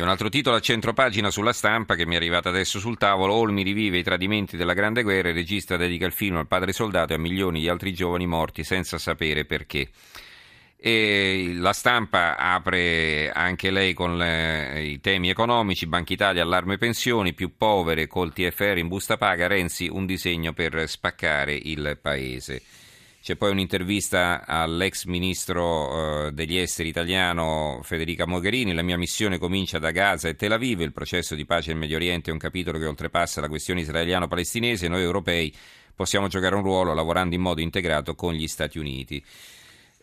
C'è un altro titolo a centropagina sulla stampa che mi è arrivato adesso sul tavolo. Olmi rivive i tradimenti della Grande Guerra, il regista dedica il film al padre soldato e a milioni di altri giovani morti senza sapere perché. E la stampa apre anche lei con le, i temi economici, Banca Italia allarme pensioni, più povere col TFR in busta paga, Renzi un disegno per spaccare il paese. C'è poi un'intervista all'ex ministro eh, degli esteri italiano Federica Mogherini. La mia missione comincia da Gaza e Tel Aviv. Il processo di pace in Medio Oriente è un capitolo che oltrepassa la questione israeliano-palestinese. Noi europei possiamo giocare un ruolo lavorando in modo integrato con gli Stati Uniti.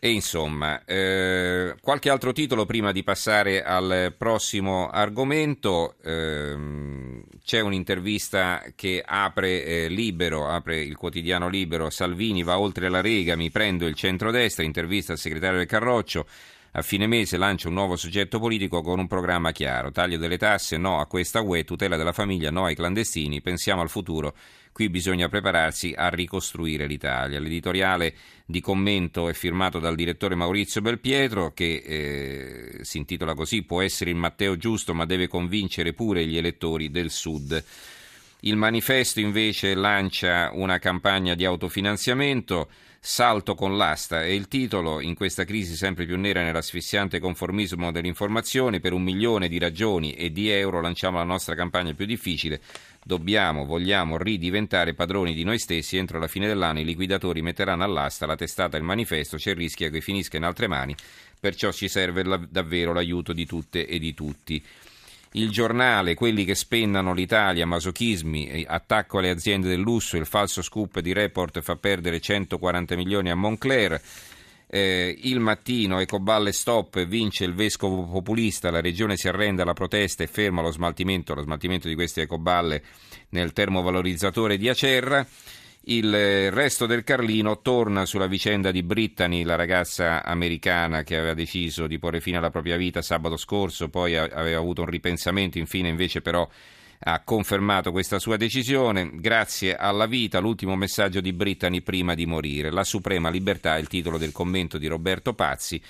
E insomma, eh, qualche altro titolo prima di passare al prossimo argomento. Eh, c'è un'intervista che apre eh, Libero, apre il quotidiano Libero. Salvini va oltre la Rega, mi prendo il centrodestra. Intervista al segretario del Carroccio. A fine mese lancia un nuovo soggetto politico con un programma chiaro. Taglio delle tasse, no a questa UE, tutela della famiglia, no ai clandestini. Pensiamo al futuro Qui bisogna prepararsi a ricostruire l'Italia. L'editoriale di commento è firmato dal direttore Maurizio Belpietro che eh, si intitola così Può essere il Matteo giusto ma deve convincere pure gli elettori del Sud. Il manifesto invece lancia una campagna di autofinanziamento. Salto con l'asta è il titolo, in questa crisi sempre più nera nell'asfissiante conformismo dell'informazione, per un milione di ragioni e di euro lanciamo la nostra campagna più difficile, Dobbiamo, vogliamo ridiventare padroni di noi stessi. Entro la fine dell'anno i liquidatori metteranno all'asta la testata e il manifesto. C'è il rischio che finisca in altre mani. Perciò ci serve davvero l'aiuto di tutte e di tutti. Il giornale, quelli che spennano l'Italia, masochismi, attacco alle aziende del lusso, il falso scoop di Report fa perdere 140 milioni a Moncler. Eh, il mattino Ecoballe stop, vince il vescovo populista, la regione si arrende alla protesta e ferma lo smaltimento, lo smaltimento di queste ecoballe nel termovalorizzatore di Acerra. Il resto del Carlino torna sulla vicenda di Brittany, la ragazza americana che aveva deciso di porre fine alla propria vita sabato scorso, poi aveva avuto un ripensamento, infine invece però ha confermato questa sua decisione. Grazie alla vita, l'ultimo messaggio di Brittany prima di morire. La suprema libertà è il titolo del commento di Roberto Pazzi.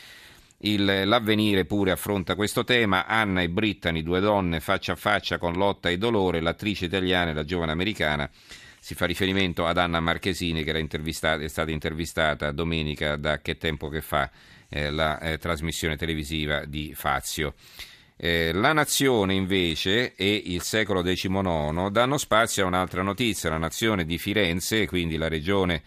Il, l'avvenire pure affronta questo tema. Anna e Brittany, due donne faccia a faccia con lotta e dolore. L'attrice italiana e la giovane americana si fa riferimento ad Anna Marchesini che è stata intervistata domenica da Che tempo che fa eh, la eh, trasmissione televisiva di Fazio. Eh, la Nazione invece e il secolo XIX danno spazio a un'altra notizia, la Nazione di Firenze, quindi la regione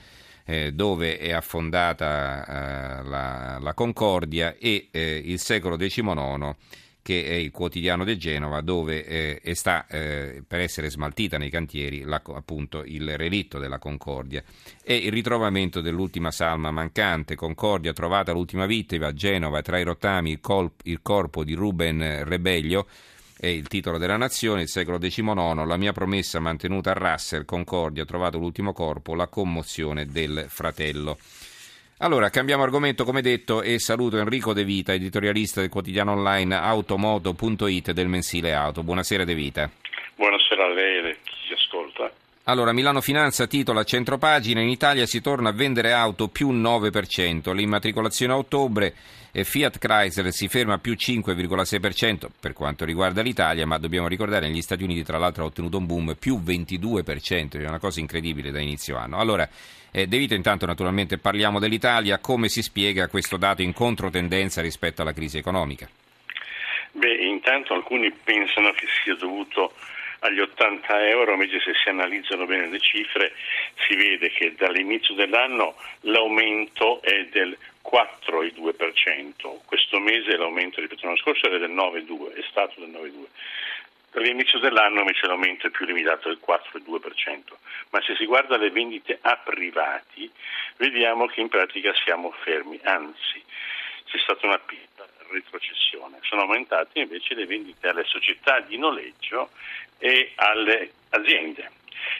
eh, dove è affondata eh, la, la, Concordia e eh, il secolo XIX che è il quotidiano di Genova, dove eh, sta eh, per essere smaltita nei cantieri la, appunto il relitto della Concordia. E il ritrovamento dell'ultima salma mancante, Concordia trovata l'ultima vittima Genova tra i rottami il, colp, il corpo di Ruben Rebeglio, è il titolo della nazione, il secolo XIX, la mia promessa mantenuta a Russell, Concordia, trovato l'ultimo corpo, la commozione del fratello. Allora, cambiamo argomento come detto e saluto Enrico De Vita, editorialista del quotidiano online automoto.it del mensile Auto. Buonasera De Vita. Buonasera a lei e a chi ascolta. Allora, Milano Finanza titola centropagina, in Italia si torna a vendere auto più 9%, l'immatricolazione a ottobre e Fiat Chrysler si ferma più 5,6% per quanto riguarda l'Italia, ma dobbiamo ricordare che negli Stati Uniti tra l'altro ha ottenuto un boom più 22%, è una cosa incredibile da inizio anno. Allora, eh, De Vito, intanto naturalmente parliamo dell'Italia, come si spiega questo dato in controtendenza rispetto alla crisi economica? Beh, intanto alcuni pensano che sia dovuto agli 80 euro, invece se si analizzano bene le cifre si vede che dall'inizio dell'anno l'aumento è del 4,2%, questo mese l'aumento rispetto all'anno scorso era del 9,2%, è stato del 9,2%. All'inizio dell'anno invece l'aumento è più limitato del 4,2%, ma se si guarda le vendite a privati vediamo che in pratica siamo fermi, anzi c'è stata una piccola retrocessione, sono aumentate invece le vendite alle società di noleggio e alle aziende,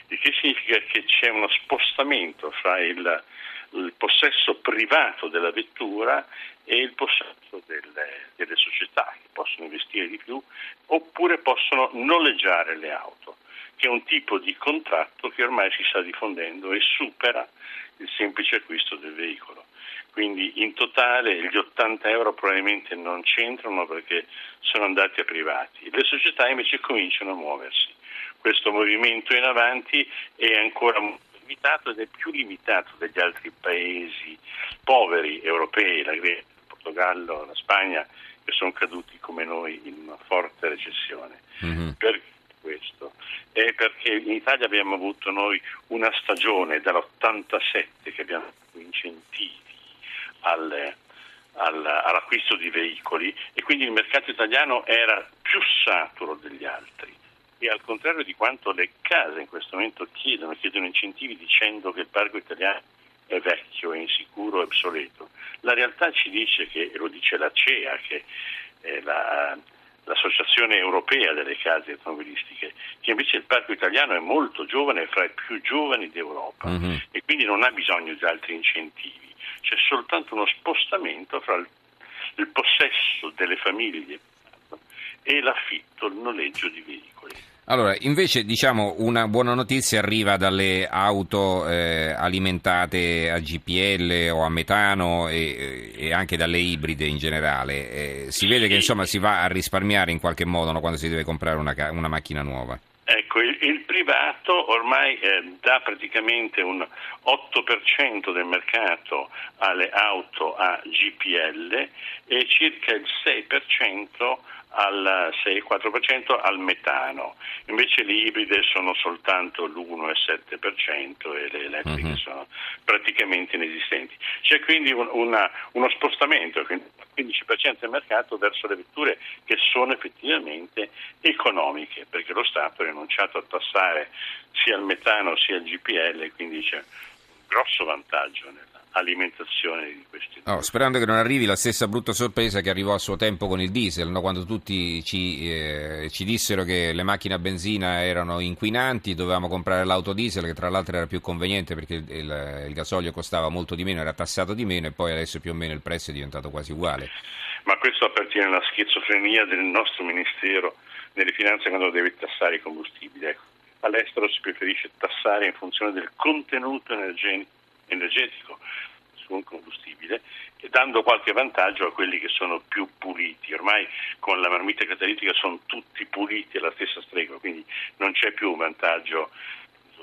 il che significa che c'è uno spostamento fra il, il possesso privato della vettura e il possesso delle, delle società che possono investire di più oppure possono noleggiare le auto, che è un tipo di contratto che ormai si sta diffondendo e supera il semplice acquisto del veicolo. Quindi in totale gli 80 euro probabilmente non c'entrano perché sono andati a privati. Le società invece cominciano a muoversi. Questo movimento in avanti è ancora molto limitato ed è più limitato degli altri paesi poveri europei, la Grecia, il Portogallo, la Spagna, che sono caduti come noi in una forte recessione. Mm-hmm. Perché questo? È perché in Italia abbiamo avuto noi una stagione dall'87 che abbiamo incentivi al, al, all'acquisto di veicoli e quindi il mercato italiano era più saturo degli altri e al contrario di quanto le case in questo momento chiedono, chiedono incentivi dicendo che il parco italiano è vecchio, è insicuro, è obsoleto. La realtà ci dice che, e lo dice la CEA, che è la, l'Associazione Europea delle Case Automobilistiche, che invece il parco italiano è molto giovane, è fra i più giovani d'Europa mm-hmm. e quindi non ha bisogno di altri incentivi c'è soltanto uno spostamento fra il, il possesso delle famiglie e l'affitto, il noleggio di veicoli. Allora, invece, diciamo, una buona notizia arriva dalle auto eh, alimentate a GPL o a metano e, e anche dalle ibride in generale. Eh, si vede che insomma si va a risparmiare in qualche modo no, quando si deve comprare una, una macchina nuova. Privato ormai eh, dà praticamente un 8% del mercato alle auto a GPL e circa il 6% al 6-4% al metano, invece le ibride sono soltanto l'1,7% e le elettriche uh-huh. sono praticamente inesistenti. C'è quindi un, una, uno spostamento, il 15% del mercato verso le vetture che sono effettivamente economiche, perché lo Stato ha rinunciato a tassare sia il metano sia il GPL, quindi c'è un grosso vantaggio nel alimentazione di questi oh, sperando che non arrivi la stessa brutta sorpresa che arrivò a suo tempo con il diesel, no? quando tutti ci, eh, ci, dissero che le macchine a benzina erano inquinanti, dovevamo comprare l'auto diesel che tra l'altro era più conveniente perché il, il, il gasolio costava molto di meno, era tassato di meno e poi adesso più o meno il prezzo è diventato quasi uguale. Ma questo appartiene alla schizofrenia del nostro Ministero delle Finanze quando deve tassare i combustibili. Ecco. All'estero si preferisce tassare in funzione del contenuto energetico su un combustibile e dando qualche vantaggio a quelli che sono più puliti. Ormai con la marmita catalitica sono tutti puliti alla stessa stregua, quindi non c'è più un vantaggio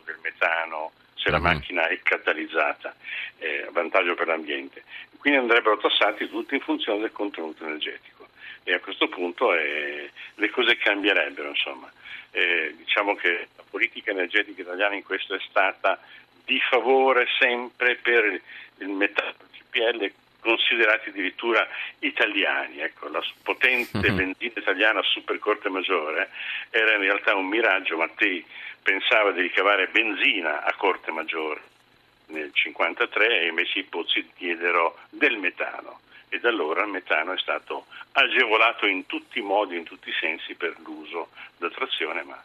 del metano se la mhm. macchina è catalizzata, eh, vantaggio per l'ambiente. Quindi andrebbero tassati tutti in funzione del contenuto energetico e a questo punto eh, le cose cambierebbero. Eh, diciamo che la politica energetica italiana in questo è stata di favore sempre per il metano GPL considerati addirittura italiani. Ecco, la potente uh-huh. benzina italiana super corte maggiore era in realtà un miraggio. Mattei pensava di ricavare benzina a corte maggiore nel 1953 e invece i pozzi diedero del metano e da allora il metano è stato agevolato in tutti i modi, in tutti i sensi per l'uso da trazione, ma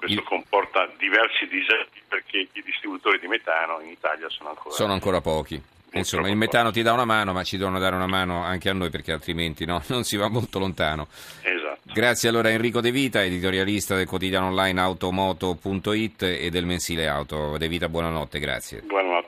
questo comporta diversi disagi perché i distributori di metano in Italia sono ancora, sono ancora pochi. Insomma, il metano ti dà una mano, ma ci devono dare una mano anche a noi perché altrimenti no, non si va molto lontano. Esatto. Grazie allora a Enrico De Vita, editorialista del quotidiano online automoto.it e del mensile auto. De Vita, buonanotte, grazie. Buonanotte.